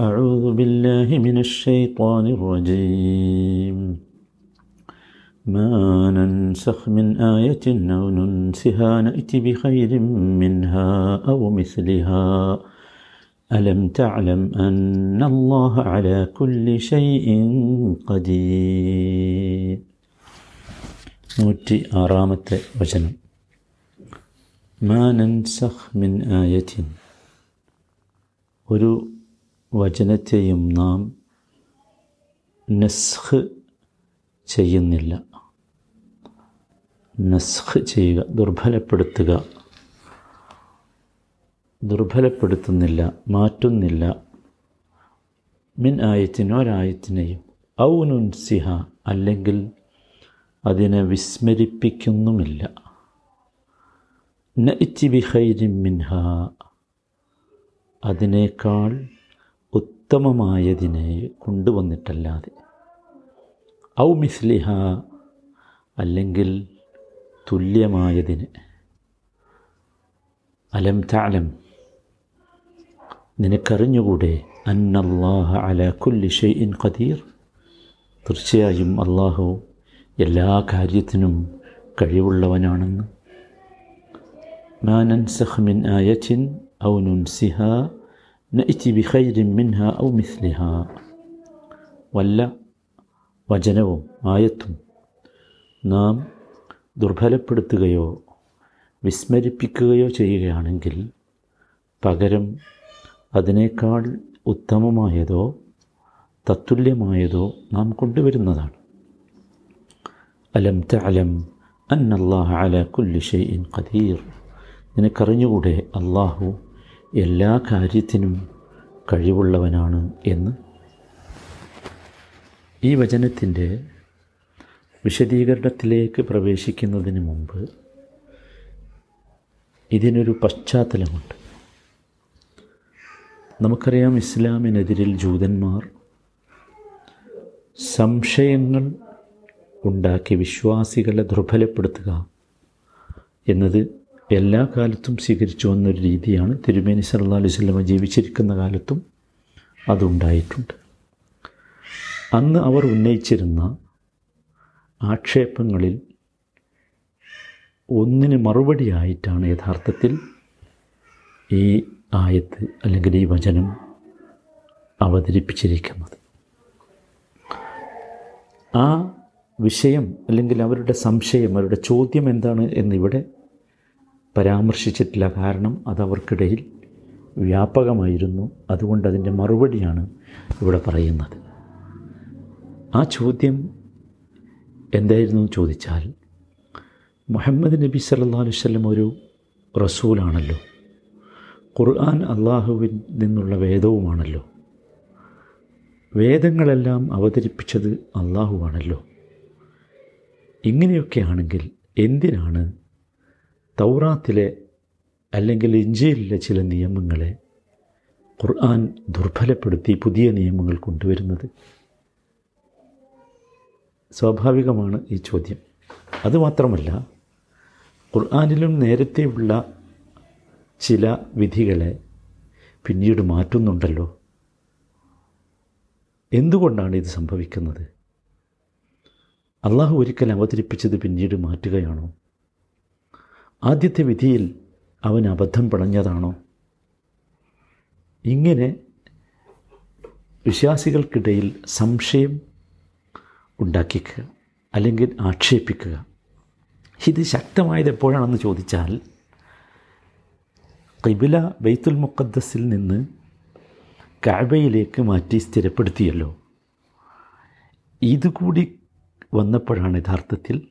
أعوذ بالله من الشيطان الرجيم ما ننسخ من آية أو ننسها نأت بخير منها أو مثلها ألم تعلم أن الله على كل شيء قدير നൂറ്റി ആറാമത്തെ വചനം മാ നൻസഖ് മിൻ ആയത്തിൻ ഒരു വചനത്തെയും നാം നസ്ഖ് ചെയ്യുന്നില്ല. നസ്ഖ് ചെയ്യുക ദുർബലപ്പെടുത്തുക. ദുർബലപ്പെടുത്തുന്നില്ല മാറ്റുന്നില്ല. മിൻ ആയത്തിനൊരായത്തിനെയും ഒരായത്തിനെയും. ഔ നുൻസിഹ അല്ലെങ്കിൽ അതിനെ വിസ്മരിപ്പിക്കുന്നുമില്ല. നഇറ്റി ബിഹൈരി മിൻഹ അതിനേക്കാൾ ഉത്തമമായതിനെ കൊണ്ടുവന്നിട്ടല്ലാതെ. ഔ മിസ്ലിഹ അല്ലെങ്കിൽ തുല്യമായതിന്. അലം താലം നിനക്കറിഞ്ഞുകൂടെ അന്നല്ലാഹ അല കുല്ലി ഇൻ ഖദീർ? തീർച്ചയായും അള്ളാഹു എല്ലാ കാര്യത്തിനും കഴിവുള്ളവനാണെന്ന്. മാനൻ സഹ്മിൻ മിൻ ആയത്തിൻ ഔ നുൻസിഹ നഇറ്റി ബിഖൈരിൻ മിൻഹ ഔ മിസ്ലിഹ വല്ല വചനവും ആയത്തും നാം ദുർബലപ്പെടുത്തുകയോ വിസ്മരിപ്പിക്കുകയോ ചെയ്യുകയാണെങ്കിൽ പകരം അതിനേക്കാൾ ഉത്തമമായതോ തത്തുല്യമായതോ നാം കൊണ്ടുവരുന്നതാണ്. അലം തലം അന്നല്ലാഹ അല കുല്ലി ഷെയ്ഇൻ ഖദീർ. നിനക്കറിഞ്ഞുകൂടെ അള്ളാഹു എല്ലാ കാര്യത്തിനും കഴിവുള്ളവനാണ് എന്ന്. ഈ വചനത്തിന്റെ വിശദീകരണത്തിലേക്ക് പ്രവേശിക്കുന്നതിന് മുമ്പ് ഇതിനൊരു പശ്ചാത്തലമുണ്ട്. നമുക്കറിയാം ഇസ്ലാമിനെതിരിൽ ജൂതന്മാർ സംശയങ്ങൾ ഉണ്ടാക്കി വിശ്വാസികളെ ദുർബലപ്പെടുത്തുക എന്നത് എല്ലാ കാലത്തും സ്വീകരിച്ചു വന്നൊരു രീതിയാണ് തിരുമേനി സല്ലാ സ്വലമ ജീവിച്ചിരിക്കുന്ന കാലത്തും അതുണ്ടായിട്ടുണ്ട്. അന്ന് അവർ ഉന്നയിച്ചിരുന്ന ആക്ഷേപങ്ങളിൽ ഒന്നിന് മറുപടിയായിട്ടാണ് യഥാർത്ഥത്തിൽ ഈ ആയത്ത് അല്ലെങ്കിൽ ഈ വചനം അവതരിപ്പിച്ചിരിക്കുന്നത്. ആ വിഷയം അല്ലെങ്കിൽ അവരുടെ സംശയം അവരുടെ ചോദ്യം എന്താണ് എന്നിവിടെ പരാമർശിച്ചിട്ടില്ല. കാരണം അതവർക്കിടയിൽ വ്യാപകമായിരുന്നു. അതുകൊണ്ട് അതിന്റെ മറുപടിയാണ് ഇവിടെ പറയുന്നത്. ആ ചോദ്യം എന്തായിരുന്നു ചോദിച്ചാൽ മുഹമ്മദ് നബി സല്ലാ വല്ലം ഒരു റസൂലാണല്ലോ. ഖുർആൻ അള്ളാഹുവിൽ നിന്നുള്ള വേദവുമാണല്ലോ. വേദങ്ങളെല്ലാം അവതരിപ്പിച്ചത് അള്ളാഹുവാണല്ലോ ഇങ്ങനെയൊക്കെയാണെങ്കിൽ എന്തിനാണ് തൗറാത്തിലെ അല്ലെങ്കിൽ ഇഞ്ചയിലെ ചില നിയമങ്ങളെ ഖുർആൻ ദുർബലപ്പെടുത്തി പുതിയ നിയമങ്ങൾ കൊണ്ടുവരുന്നത്. സ്വാഭാവികമാണ് ഈ ചോദ്യം. അതുമാത്രമല്ല ഖുർആാനിലും നേരത്തെയുള്ള ചില വിധികളെ പിന്നീട് മാറ്റുന്നുണ്ടല്ലോ. എന്തുകൊണ്ടാണ് ഇത് സംഭവിക്കുന്നത്? അള്ളാഹു ഒരിക്കൽ അവതരിപ്പിച്ചത് പിന്നീട് മാറ്റുകയാണോ? ആദ്യത്തെ വിധിയിൽ അവൻ അബദ്ധം പിണഞ്ഞതാണോ? ഇങ്ങനെ വിശ്വാസികൾക്കിടയിൽ സംശയം ഉണ്ടാക്കിക്കുക അല്ലെങ്കിൽ ആക്ഷേപിക്കുക. ഇത് ശക്തമായത് എപ്പോഴാണെന്ന് ചോദിച്ചാൽ കിബില ബെയ്ത്തുൽ മുക്കദ്ദസിൽ നിന്ന് കാബയിലേക്ക് മാറ്റി സ്ഥിരപ്പെടുത്തിയല്ലോ. ഇതുകൂടി വന്നപ്പോഴാണ് യഥാർത്ഥത്തിൽ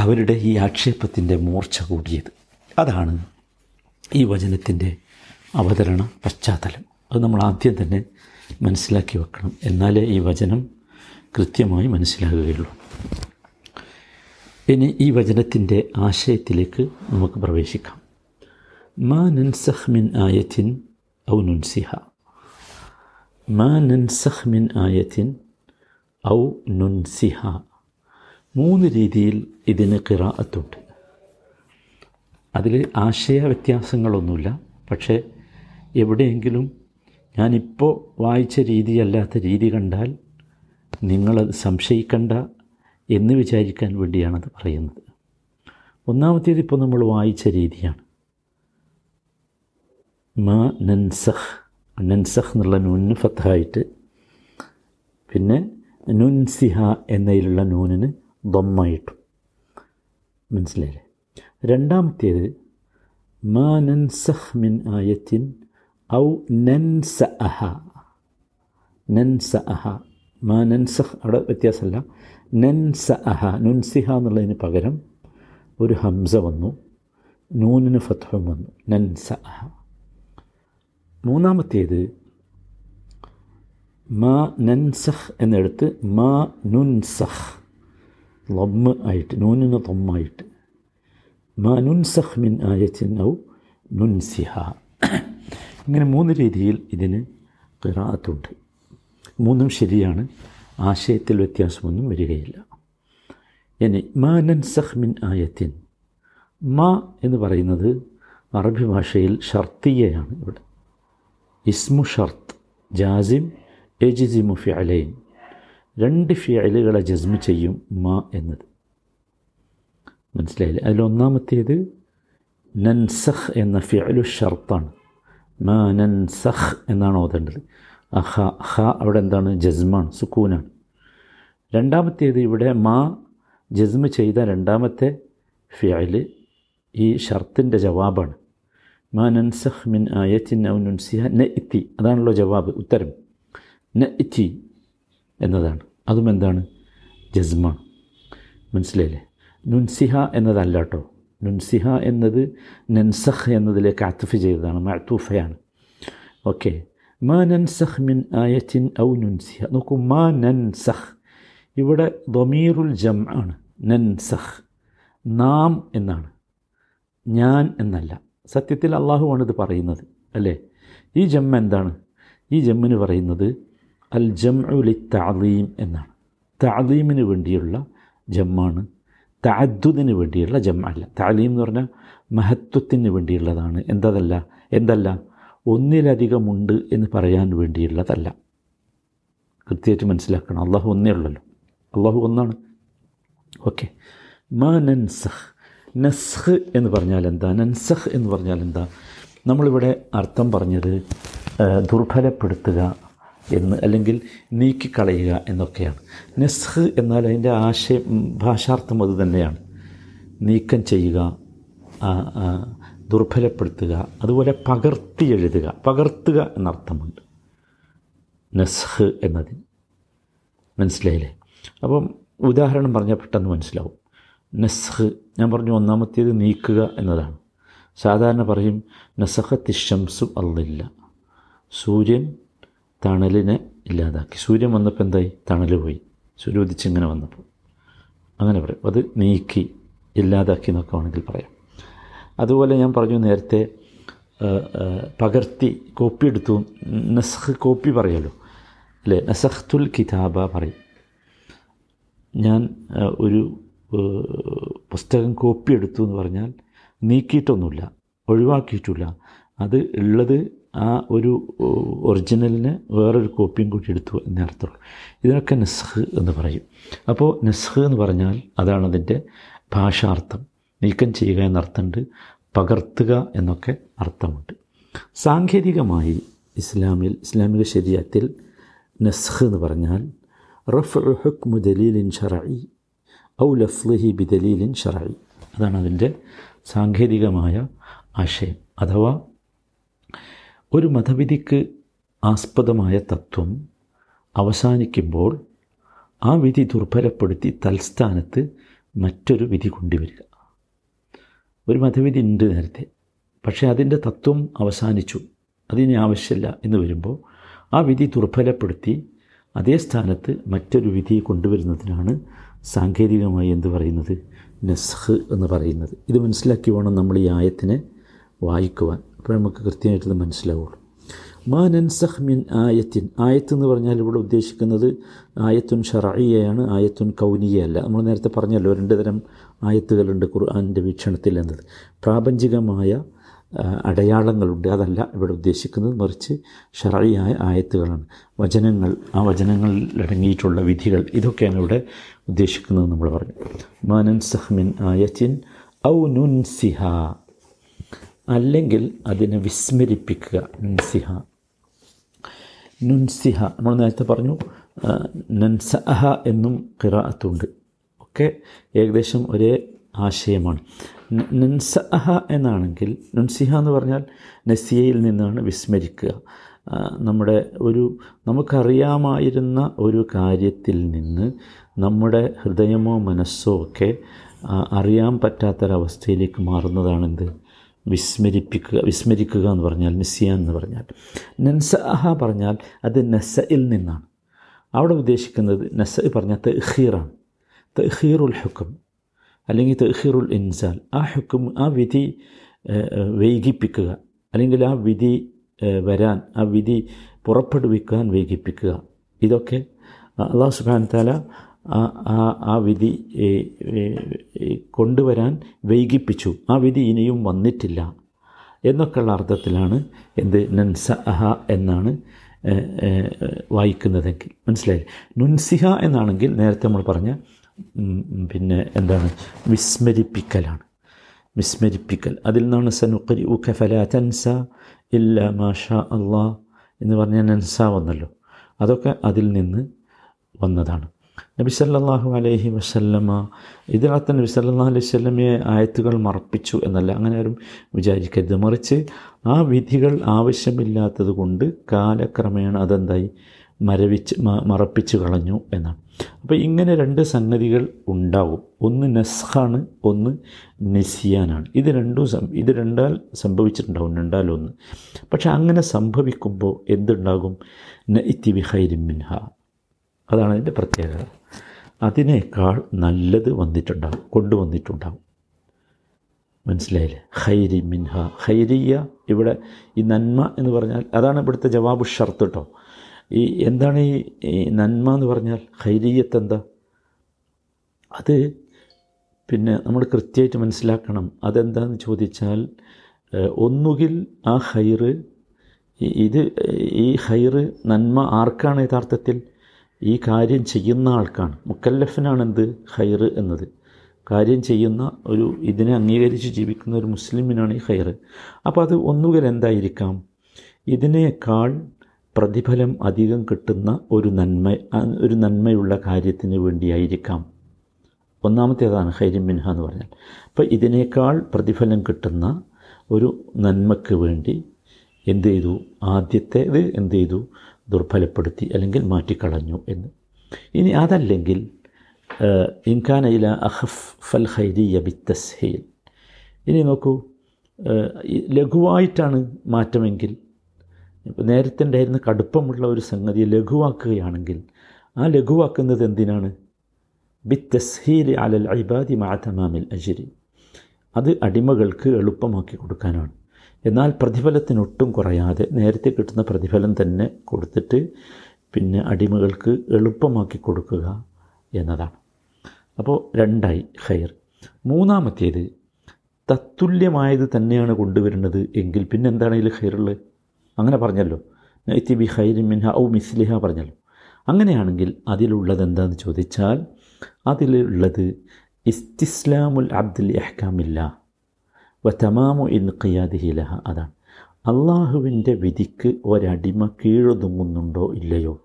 അവരുടെ ഈ ആക്ഷേപത്തിന്റെ മൂർച്ച കൂടിയത്. അതാണ് ഈ വചനത്തിന്റെ അവതരണ പശ്ചാത്തലം. അത് നമ്മൾ ആദ്യം തന്നെ മനസ്സിലാക്കി വെക്കണം. എന്നാലേ ഈ വചനം കൃത്യമായി മനസ്സിലാകുകയുള്ളൂ. ഇനി ഈ വചനത്തിന്റെ ആശയത്തിലേക്ക് നമുക്ക് പ്രവേശിക്കാം. മാ നൻസഹ് മിൻ ആയത്തിൻ ഔ നുൻസിഹ. മാ നൻസഹ് മിൻ ആയത്തിൻ ഔ നുൻസിഹ. മൂന്ന് രീതിയിൽ ഇതിന് കിറാഅത്തുണ്ട് അതിൽ ആശയ വ്യത്യാസങ്ങളൊന്നുമില്ല. പക്ഷേ എവിടെയെങ്കിലും ഞാനിപ്പോൾ വായിച്ച രീതിയല്ലാത്ത രീതി കണ്ടാൽ നിങ്ങളത് സംശയിക്കണ്ട എന്ന് വിചാരിക്കാൻ വേണ്ടിയാണത് പറയുന്നത്. ഒന്നാമത്തേത് ഇപ്പോൾ നമ്മൾ വായിച്ച രീതിയാണ്. മ നൻസഹ് നൻസഹ് എന്നുള്ള നൂനിന് ഫത്തായിട്ട് പിന്നെ നുൻസിഹ എന്നതിലുള്ള നൂനിന് ദമ്മായിട്ടു. മനസ്സിലായില്ലേ? രണ്ടാമത്തേത് മാ നൻസഹ് മിൻ ആയത്തിൻ ഔ നൻസ അഹ നൻസ അഹ മാ നൻസഹ് അവിടെ വ്യത്യാസമല്ല. നൻസ അഹ നുൻസിഹ എന്നുള്ളതിന് പകരം ഒരു ഹംസ വന്നു. നൂനിന് ഫത്ഹം വന്നു. നൻസ അഹ മൂന്നാമത്തേത് മാ നൻസഹ് എന്നെടുത്ത് മാ നുൻസഹ്. ലൊമ്മ് ആയിട്ട് നൂനിന് തൊമ്മായിട്ട് മാ നുൻസഹ് ആയത്തിൻ ഔ നുൻസിഹ. ഇങ്ങനെ മൂന്ന് രീതിയിൽ ഇതിന് കിറാത്തുണ്ട് മൂന്നും ശരിയാണ്. ആശയത്തിൽ വ്യത്യാസമൊന്നും വരികയില്ല. ഇനി മാ നൻസഹ് മിൻ ആയത്തിൻ. മാ എന്ന് പറയുന്നത് അറബി ഭാഷയിൽ ഷർത്തിയയാണ് ഇവിടെ. ഇസ്മു ഷർത്ത് ജാസിം എജിസിമു ഫിഅലൈൻ. രണ്ട് ഫിയലുകളെ ജസ്മ് ചെയ്യും മാ എന്നത്. മനസ്സിലായില്ലേ? അതിലൊന്നാമത്തേത് നൻസഹ് എന്ന ഫിയലു ഷർത്താണ്. മാ നൻസഹ് എന്നാണ് ഓതേണ്ടത്. അഹ ഹ അവിടെ എന്താണ്? ജസ്മാണ് സുക്കൂനാണ്. രണ്ടാമത്തേത് ഇവിടെ മാ ജസ്മ് ചെയ്ത രണ്ടാമത്തെ ഫിയൽ ഈ ഷർത്തിന്റെ ജവാബാണ്. മാ നൻസഹ് മിൻ ആയത്തിൻ ഔ നുൻസിഹ ന ഇത്തി അതാണല്ലോ ജവാബ് ഉത്തരം. ന ഇത്തി എന്നതാണ്. അതും എന്താണ് ജസ്മ. മനസ്സിലായില്ലേ? നുൻസിഹ എന്നതല്ല കേട്ടോ നുൻസിഹ എന്നത് നൻസഹ് എന്നതിലേക്ക് അത്തുഫ് ചെയ്തതാണ് മഅത്തൂഫയാണ്. ഓക്കെ. മ നൻസഹ് മിൻ ആയത്തിൻ ഔ നുൻസിഹ. നോക്കൂ മാ നൻസഹ്. ഇവിടെ ദൊമീറുൽ ജം ആണ്. നൻസഹ്. നാം എന്നാണ്. ഞാൻ എന്നല്ല. സത്യത്തിൽ അള്ളാഹുവാണിത് പറയുന്നത് അല്ലേ? ഈ ജം എന്താണ്? ഈ ജമ്മിന് പറയുന്നത് അൽ ജംഉലി തഅലീം എന്നാണ്. തഅലീമിന് വേണ്ടിയുള്ള ജമ്മാണ്. തഅദ്ദുദിന് വേണ്ടിയുള്ള ജം അല്ല താലീം എന്ന് പറഞ്ഞാൽ മഹത്വത്തിന് വേണ്ടിയുള്ളതാണ്. എന്തതല്ല? എന്തല്ല? ഒന്നിലധികമുണ്ട് എന്ന് പറയാൻ വേണ്ടിയുള്ളതല്ല. കൃത്യമായിട്ട് മനസ്സിലാക്കണം. അള്ളാഹു ഒന്നേ ഉള്ളല്ലോ. അള്ളാഹു ഒന്നാണ്. ഓക്കെ. മാ നൻസഹ്. നസ്ഹ് എന്ന് പറഞ്ഞാൽ എന്താ? നൻസഹ് എന്ന് പറഞ്ഞാൽ എന്താ? നമ്മളിവിടെ അർത്ഥം പറഞ്ഞത് ദുർബലപ്പെടുത്തുക എന്ന് അല്ലെങ്കിൽ നീക്കിക്കളയുക എന്നൊക്കെയാണ്. നെസ്ഹ് എന്നാൽ അതിന്റെ ആശയം ഭാഷാർത്ഥം അത് തന്നെയാണ്. നീക്കം ചെയ്യുക ദുർബലപ്പെടുത്തുക അതുപോലെ പകർത്തി എഴുതുക. പകർത്തുക എന്നർത്ഥമുണ്ട്. നെസ്ഹ് എന്നതിന് മനസ്സിലായില്ലേ? അപ്പം ഉദാഹരണം പറഞ്ഞാൽ പെട്ടെന്ന് മനസ്സിലാവും. നെസ്ഹ് ഞാൻ പറഞ്ഞു ഒന്നാമത്തേത് നീക്കുക എന്നതാണ്. സാധാരണ പറയും നസഹത്തി ഷംസു അല്ലില്ല സൂര്യൻ തണലിനെ ഇല്ലാതാക്കി. സൂര്യൻ വന്നപ്പോൾ എന്തായി? തണൽ പോയി. സൂര്യ ഉദിച്ചിങ്ങനെ വന്നപ്പോൾ. അങ്ങനെ പറയും. അത് നീക്കി ഇല്ലാതാക്കി എന്നൊക്കെ വേണമെങ്കിൽ പറയാം. അതുപോലെ ഞാൻ പറഞ്ഞു നേരത്തെ പകർത്തി കോപ്പി എടുത്തു. നസഹ് കോപ്പി പറയുമല്ലോ അല്ലേ? നസഹ്തുൽ കിതാബ പറയും. ഞാൻ ഒരു പുസ്തകം കോപ്പി എടുത്തു എന്ന് പറഞ്ഞാൽ നീക്കിയിട്ടൊന്നുമില്ല. ഒഴിവാക്കിയിട്ടില്ല. അത് ഉള്ളത് ആ ഒരു ഒറിജിനലിന് വേറൊരു കോപ്പിയും കൂടി എടുത്തു എന്നേ അർത്ഥമുള്ളൂ. ഇതിനൊക്കെ നെസ്ഹ് എന്ന് പറയും. അപ്പോൾ നെസ്ഹ് എന്ന് പറഞ്ഞാൽ അതാണ് അതിന്റെ ഭാഷാർത്ഥം. നീക്കം ചെയ്യുക എന്നർത്ഥമുണ്ട് പകർത്തുക എന്നൊക്കെ അർത്ഥമുണ്ട്. സാങ്കേതികമായി ഇസ്ലാമിൽ ഇസ്ലാമിക ശരീരത്തിൽ നെസ്ഹ് എന്ന് പറഞ്ഞാൽ റഫ് ഹുക്മു ദലീലിൻ ഷറായി ഔ ലഫ്ലിഹി ബിദലീലിൻ ഷറായി അതാണ് അതിന്റെ സാങ്കേതികമായ ആശയം. അഥവാ ഒരു മതവിധിക്ക് ആസ്പദമായ തത്വം അവസാനിക്കുമ്പോൾ ആ വിധി ദുർബലപ്പെടുത്തി തൽസ്ഥാനത്ത് മറ്റൊരു വിധി കൊണ്ടുവരിക. ഒരു മതവിധി ഉണ്ട് നേരത്തെ പക്ഷേ അതിന്റെ തത്വം അവസാനിച്ചു അതിന് ആവശ്യമില്ല എന്ന് വരുമ്പോൾ ആ വിധി ദുർബലപ്പെടുത്തി അതേ സ്ഥാനത്ത് മറ്റൊരു വിധി കൊണ്ടുവരുന്നതിനാണ് സാങ്കേതികമായി എന്ത് പറയുന്നത്? നസ്ഹ് എന്ന് പറയുന്നത്. ഇത് മനസ്സിലാക്കി വേണം നമ്മൾ ഈ ആയത്തിനെ വായിക്കുവാൻ. അപ്പോൾ നമുക്ക് കൃത്യമായിട്ടത് മനസ്സിലാവുള്ളൂ. മാ നൻസഹ് മിൻ ആയത്തിൻ. ആയത്ത് എന്ന് പറഞ്ഞാൽ ഇവിടെ ഉദ്ദേശിക്കുന്നത് ആയത്തുൻ ഷറയ്യയാണ് ആയത്തുൻ കൗനിയയല്ല. നമ്മൾ നേരത്തെ പറഞ്ഞല്ലോ രണ്ട് തരം ആയത്തുകളുണ്ട് ഖുർആാനിന്റെ വീക്ഷണത്തിൽ എന്നത്. പ്രാപഞ്ചികമായ അടയാളങ്ങളുണ്ട്. അതല്ല ഇവിടെ ഉദ്ദേശിക്കുന്നത് മറിച്ച് ഷറയായ ആയത്തുകളാണ്. വചനങ്ങൾ ആ വചനങ്ങളിൽ അടങ്ങിയിട്ടുള്ള വിധികൾ ഇതൊക്കെയാണ് ഇവിടെ ഉദ്ദേശിക്കുന്നത് നമ്മൾ പറഞ്ഞു. മാനൻ സഹ്മിൻ ആയത്തിൻ ഔ നുൻസിഹ. അല്ലെങ്കിൽ അതിനെ വിസ്മരിപ്പിക്കുക. നുൻസിഹ. നുൻസിഹ. നമ്മൾ നേരത്തെ പറഞ്ഞു നൻസഹ എന്നും കിറാത്തുണ്ട് ഒക്കെ ഏകദേശം ഒരേ ആശയമാണ്. നൻസഹ എന്നാണെങ്കിൽ നുൻസിഹ എന്ന് പറഞ്ഞാൽ നസിയയിൽ നിന്നാണ് വിസ്മരിക്കുക. നമ്മുടെ ഒരു നമുക്കറിയാമായിരുന്ന ഒരു കാര്യത്തിൽ നിന്ന് നമ്മുടെ ഹൃദയമോ മനസ്സോ ഒക്കെ അറിയാൻ പറ്റാത്തൊരവസ്ഥയിലേക്ക് മാറുന്നതാണെന്ത്? വിസ്മരിപ്പിക്കുക വിസ്മരിക്കുക എന്ന് പറഞ്ഞാൽ നിസ്യാൻ എന്ന് പറഞ്ഞാൽ. നൻസഅഹ പറഞ്ഞാൽ അത് നസയിൽ നിന്നാണ്. അവിടെ ഉദ്ദേശിക്കുന്നത് നസ പറഞ്ഞാൽ തെഹീറാണ് തെഹീറുൽ ഹുക്കും അല്ലെങ്കിൽ തെഹീറുൽ ഇൻസാൽ. ആ ഹുക്കും ആ വിധി വൈകിപ്പിക്കുക. അല്ലെങ്കിൽ ആ വിധി വരാൻ ആ വിധി പുറപ്പെടുവിക്കാൻ വൈകിപ്പിക്കുക. ഇതൊക്കെ അള്ളാഹു സുബാൻ താല ആ ആ ആ വിധി കൊണ്ടുവരാൻ വൈകിപ്പിച്ചു. ആ വിധി ഇനിയും വന്നിട്ടില്ല. എന്നൊക്കെയുള്ള അർത്ഥത്തിലാണ് എന്ത് നൻസ അഹ എന്നാണ് വായിക്കുന്നതെങ്കിൽ. മനസ്സിലായി നുൻസിഹ എന്നാണെങ്കിൽ നേരത്തെ നമ്മൾ പറഞ്ഞ പിന്നെ എന്താണ്? വിസ്മരിപ്പിക്കലാണ്. വിസ്മരിപ്പിക്കൽ. അതിൽ നിന്നാണ് സനുക്കരി ഉ കഫല തൻസ ഇല്ല മാഷ അള്ളാ എന്ന് പറഞ്ഞ നൻസ വന്നല്ലോ. അതൊക്കെ അതിൽ നിന്ന് വന്നതാണ്. നബി സല്ലാഹു അലൈഹി വസല്ലമ ഇതിനകത്ത് നബി സല്ലാ അലൈഹി വസല്ലമയെ ആയത്തുകൾ മറപ്പിച്ചു എന്നല്ല അങ്ങനെ ആരും വിചാരിക്കരുത്. മറിച്ച് ആ വിധികൾ ആവശ്യമില്ലാത്തത് കൊണ്ട് കാലക്രമേണ അതെന്തായി? മരവിച്ച് മറപ്പിച്ച് കളഞ്ഞു എന്നാണ്. അപ്പോൾ ഇങ്ങനെ രണ്ട് സംഗതികൾ ഉണ്ടാവും. ഒന്ന് നസ്ഖാണ് ഒന്ന് നെസിയാനാണ്. ഇത് രണ്ടും ഇത് രണ്ടാൽ സംഭവിച്ചിട്ടുണ്ടാവും രണ്ടാലൊന്ന്. പക്ഷെ അങ്ങനെ സംഭവിക്കുമ്പോൾ എന്തുണ്ടാകും? നഇത്തി ഇത്തി മിൻഹ. അതാണ് അതിന്റെ പ്രത്യേകത. അതിനേക്കാൾ നല്ലത് വന്നിട്ടുണ്ടാകും കൊണ്ടുവന്നിട്ടുണ്ടാകും മനസ്സിലായില്ലേ? ഹൈരി മിൻഹ. ഹൈരിയ ഇവിടെ ഈ നന്മ എന്ന് പറഞ്ഞാൽ അതാണ് ഇവിടുത്തെ ജവാബ് ഷർത്ത് കേട്ടോ ഈ എന്താണ് ഈ നന്മ എന്ന് പറഞ്ഞാൽ ഹൈരിയത്ത് എന്താ അത് പിന്നെ നമ്മൾ കൃത്യമായിട്ട് മനസ്സിലാക്കണം. അതെന്താന്ന് ചോദിച്ചാൽ ഒന്നുകിൽ ആ ഹൈറ് ഇത് ഈ ഹൈറ് നന്മ ആർക്കാണ് യഥാർത്ഥത്തിൽ? ഈ കാര്യം ചെയ്യുന്ന ആൾക്കാണ്. മുക്കല്ലഫിനാണ് എന്ത് ഹൈറ് എന്നത്. കാര്യം ചെയ്യുന്ന ഒരു ഇതിനെ അംഗീകരിച്ച് ജീവിക്കുന്ന ഒരു മുസ്ലിമിനാണ് ഈ ഹൈറ് അപ്പോൾ അത് ഒന്നുകിൽ എന്തായിരിക്കാം? ഇതിനേക്കാൾ പ്രതിഫലം അധികം കിട്ടുന്ന ഒരു നന്മ ഒരു നന്മയുള്ള കാര്യത്തിന് വേണ്ടിയായിരിക്കാം. ഒന്നാമത്തേതാണ് ഹൈരി മിൻഹ എന്ന് പറഞ്ഞാൽ. അപ്പോൾ ഇതിനേക്കാൾ പ്രതിഫലം കിട്ടുന്ന ഒരു നന്മയ്ക്ക് വേണ്ടി എന്ത് ചെയ്തു? ആദ്യത്തേത് എന്ത് ചെയ്തു? ദുർബലപ്പെടുത്തി അല്ലെങ്കിൽ മാറ്റിക്കളഞ്ഞു എന്ന്. ഇനി അതല്ലെങ്കിൽ ഇൻഖാനയില അഹഫ് ഫൽ ഹൈരിയ ബിത്തസ്ഹീൽ. ഇനി നോക്കൂ ലഘുവായിട്ടാണ് മാറ്റമെങ്കിൽ നേരത്തെ ഉണ്ടായിരുന്ന കടുപ്പമുള്ള ഒരു സംഗതി ലഘുവാക്കുകയാണെങ്കിൽ ആ ലഘുവാക്കുന്നത് എന്തിനാണ്? ബിത്തസ്ഹീൽ അലൽ ഇബാദി മാതമാമിൽ അജിരി. അത് അടിമകൾക്ക് എളുപ്പമാക്കി കൊടുക്കാനാണ്. എന്നാൽ പ്രതിഫലത്തിനൊട്ടും കുറയാതെ നേരത്തെ കിട്ടുന്ന പ്രതിഫലം തന്നെ കൊടുത്തിട്ട് പിന്നെ അടിമകൾക്ക് എളുപ്പമാക്കി കൊടുക്കുക എന്നതാണ്. അപ്പോൾ രണ്ടായി ഖൈർ. മൂന്നാമത്തേത് തത്തുല്യമായത് തന്നെയാണ് കൊണ്ടുവരുന്നത് എങ്കിൽ പിന്നെ എന്താണ് ഇതിൽ ഹൈറുള്ളത് അങ്ങനെ പറഞ്ഞല്ലോ. നൈത്തി ബി ഹൈരി മിൻഹ ഔ മിസ്ലിഹ പറഞ്ഞല്ലോ. അങ്ങനെയാണെങ്കിൽ അതിലുള്ളത് എന്താണെന്ന് ചോദിച്ചാൽ അതിലുള്ളത് ഇസ്തിസ്ലാമുൽ അബ്ദുൽ അഹ്കാമില്ല വ ഇൻഖിയാദിഹി ലഹ. അതാണ്. അള്ളാഹുവിന്റെ വിധിക്ക് ഒരടിമ കീഴൊതുങ്ങുന്നുണ്ടോ ഇല്ലയോ?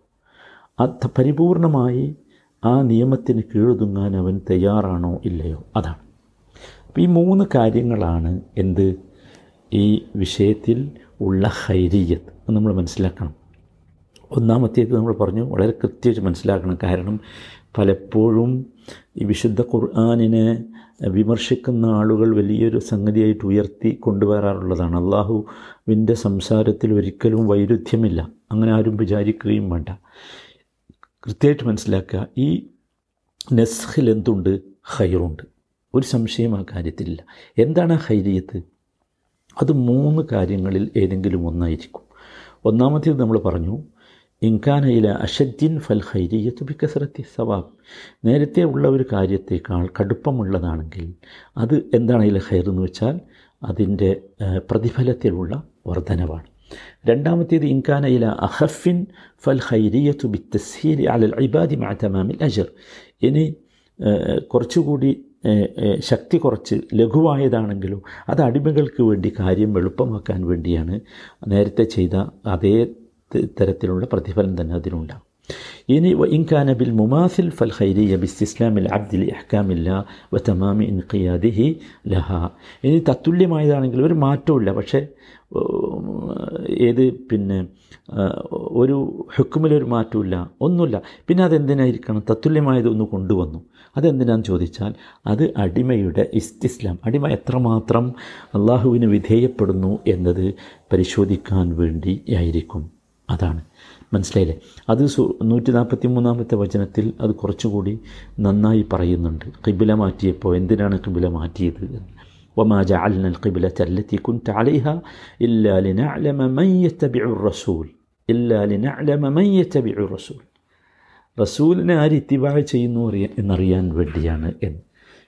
അത് പരിപൂർണമായി ആ നിയമത്തിന് കീഴൊതുങ്ങാൻ അവൻ തയ്യാറാണോ ഇല്ലയോ? അതാണ്. അപ്പം ഈ മൂന്ന് കാര്യങ്ങളാണ് എന്ത്? ഈ വിഷയത്തിൽ ഉള്ള ഹൈരിയത്ത് നമ്മൾ മനസ്സിലാക്കണം. ഒന്നാമത്തേത് നമ്മൾ പറഞ്ഞു വളരെ കൃത്യമായിട്ട് മനസ്സിലാക്കണം. കാരണം പലപ്പോഴും ഈ വിശുദ്ധ ഖുർആാനിനെ വിമർശിക്കുന്ന ആളുകൾ വലിയൊരു സംഗതിയായിട്ട് ഉയർത്തി കൊണ്ടുവരാറുള്ളതാണ്. അള്ളാഹുവിന്റെ സംസാരത്തിൽ ഒരിക്കലും വൈരുദ്ധ്യമില്ല. അങ്ങനെ ആരും വിചാരിക്കുകയും വേണ്ട. കൃത്യമായിട്ട് മനസ്സിലാക്കുക ഈ നെസ്ഹിൽ എന്തുണ്ട്? ഹൈറുണ്ട് ഒരു സംശയം ആ കാര്യത്തിലില്ല. എന്താണ് ആ ഹൈരിയത്ത് അത് മൂന്ന് കാര്യങ്ങളിൽ ഏതെങ്കിലും ഒന്നായിരിക്കും. ഒന്നാമത്തേത് നമ്മൾ പറഞ്ഞു ഇൻകാനയില അഷദ്ദിൻ ഫൽ ഹൈരിയത്ത് ബിക്കസറത്തി സവാബ്. നേരത്തെ ഉള്ള ഒരു കാര്യത്തേക്കാൾ കടുപ്പമുള്ളതാണെങ്കിൽ അത് എന്താണ് അതിലെ ഹൈർ എന്ന് വെച്ചാൽ അതിന്റെ പ്രതിഫലത്തിലുള്ള വർധനവാണ്. രണ്ടാമത്തേത് ഇൻകാന ഇല അഹഫിൻ ഫൽ ഖൈരിയത്ത് ബി തസ്ഹീൽ അലൽ ഇബാദി മാതമാമിൽ അജർ. ഇനി കുറച്ചുകൂടി ശക്തി കുറച്ച് ലഘുവായതാണെങ്കിലും അത് അടിമകൾക്ക് വേണ്ടി കാര്യം എളുപ്പമാക്കാൻ വേണ്ടിയാണ് നേരത്തെ ചെയ്ത അതേ തരത്തിലുള്ള പ്രതിഫലം തന്നെ അതിനുണ്ടാകും. ഇനി ഇൻകാന ബിൽ മുമാസിൽ ഫൽ ഖൈരിയ ബിസ്തിസ്ലാമിൽ അബ്ദിൽ ഇഹ്കാമില്ല വ തമാമി ഇൻഖിയാദിഹി ലഹ. ഇനി തത്തുല്യമായതാണെങ്കിൽ ഒരു മാറ്റമില്ല പക്ഷേ ഏത് പിന്നെ ഒരു ഹുക്കുമിലൊരു മാറ്റമില്ല ഒന്നുമില്ല. പിന്നെ അതെന്തിനായിരിക്കണം? തത്തുല്യമായത് ഒന്ന് കൊണ്ടുവന്നു. അതെന്തിനാന്ന് ചോദിച്ചാൽ അത് അടിമയുടെ ഇസ്തിസ്ലാം. അടിമ എത്രമാത്രം അള്ളാഹുവിന് വിധേയപ്പെടുന്നു എന്നത് പരിശോധിക്കാൻ വേണ്ടി ആയിരിക്കും അതാണ് മനസ്സിലായില്ലേ അത് നൂറ്റി നാൽപ്പത്തി മൂന്നാമത്തെ വചനത്തിൽ അത് കുറച്ചുകൂടി നന്നായി പറയുന്നുണ്ട് കിബില മാറ്റിയപ്പോൾ എന്തിനാണ് കിബില മാറ്റിയത് وما جعلنا القبلة التي كنت عليها إلا لنعلم من يتبع الرسول إلا لنعلم من يتبع الرسول റസൂലിനെ ആര് ഇത്തിബാഴ് ചെയ്യുന്നു അറിയാൻ എന്നറിയാൻ വേണ്ടിയാണ് എന്ന്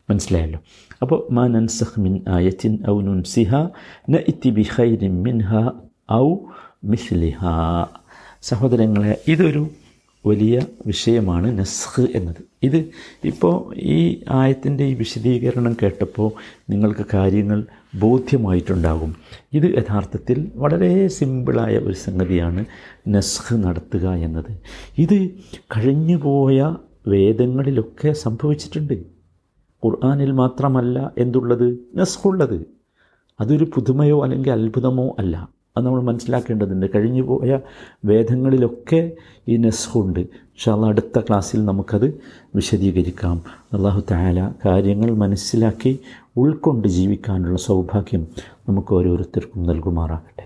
മനസ്സിലായല്ലോ അപ്പോൾ മാ നൻസഖ് മിൻ ആയത്തിൻ ഔ നുൻസിഹ ന ഇത്തി ബി ഖൈരിൻ മിൻഹ ഔ മിസ്ലിഹ. സഹോദരങ്ങളെ ഇതൊരു വലിയ വിഷയമാണ് നസ്ഖ് എന്നത്. ഇത് ഇപ്പോൾ ഈ ആയത്തിന്റെ ഈ വിശദീകരണം കേട്ടപ്പോൾ നിങ്ങൾക്ക് കാര്യങ്ങൾ ബോധ്യമായിട്ടുണ്ടാകും. ഇത് യഥാർത്ഥത്തിൽ വളരെ സിമ്പിളായ ഒരു സംഗതിയാണ് നസ്ഖ് നടത്തുക എന്നത്. ഇത് കഴിഞ്ഞുപോയ വേദങ്ങളിലൊക്കെ സംഭവിച്ചിട്ടുണ്ട്. ഖുർആാനിൽ മാത്രമല്ല എന്തുള്ളത്? നസ്ഖുള്ളത്. അതൊരു പുതുമയോ അല്ലെങ്കിൽ അത്ഭുതമോ അല്ല. അത് നമ്മൾ മനസ്സിലാക്കേണ്ടതുണ്ട്. കഴിഞ്ഞു പോയ വേദങ്ങളിലൊക്കെ ഈ നെസ്ഹുണ്ട്. പക്ഷെ അടുത്ത ക്ലാസ്സിൽ നമുക്കത് വിശദീകരിക്കാം. അള്ളാഹു താല കാര്യങ്ങൾ മനസ്സിലാക്കി ഉൾക്കൊണ്ട് ജീവിക്കാനുള്ള സൗഭാഗ്യം നമുക്ക് ഓരോരുത്തർക്കും നൽകുമാറാകട്ടെ.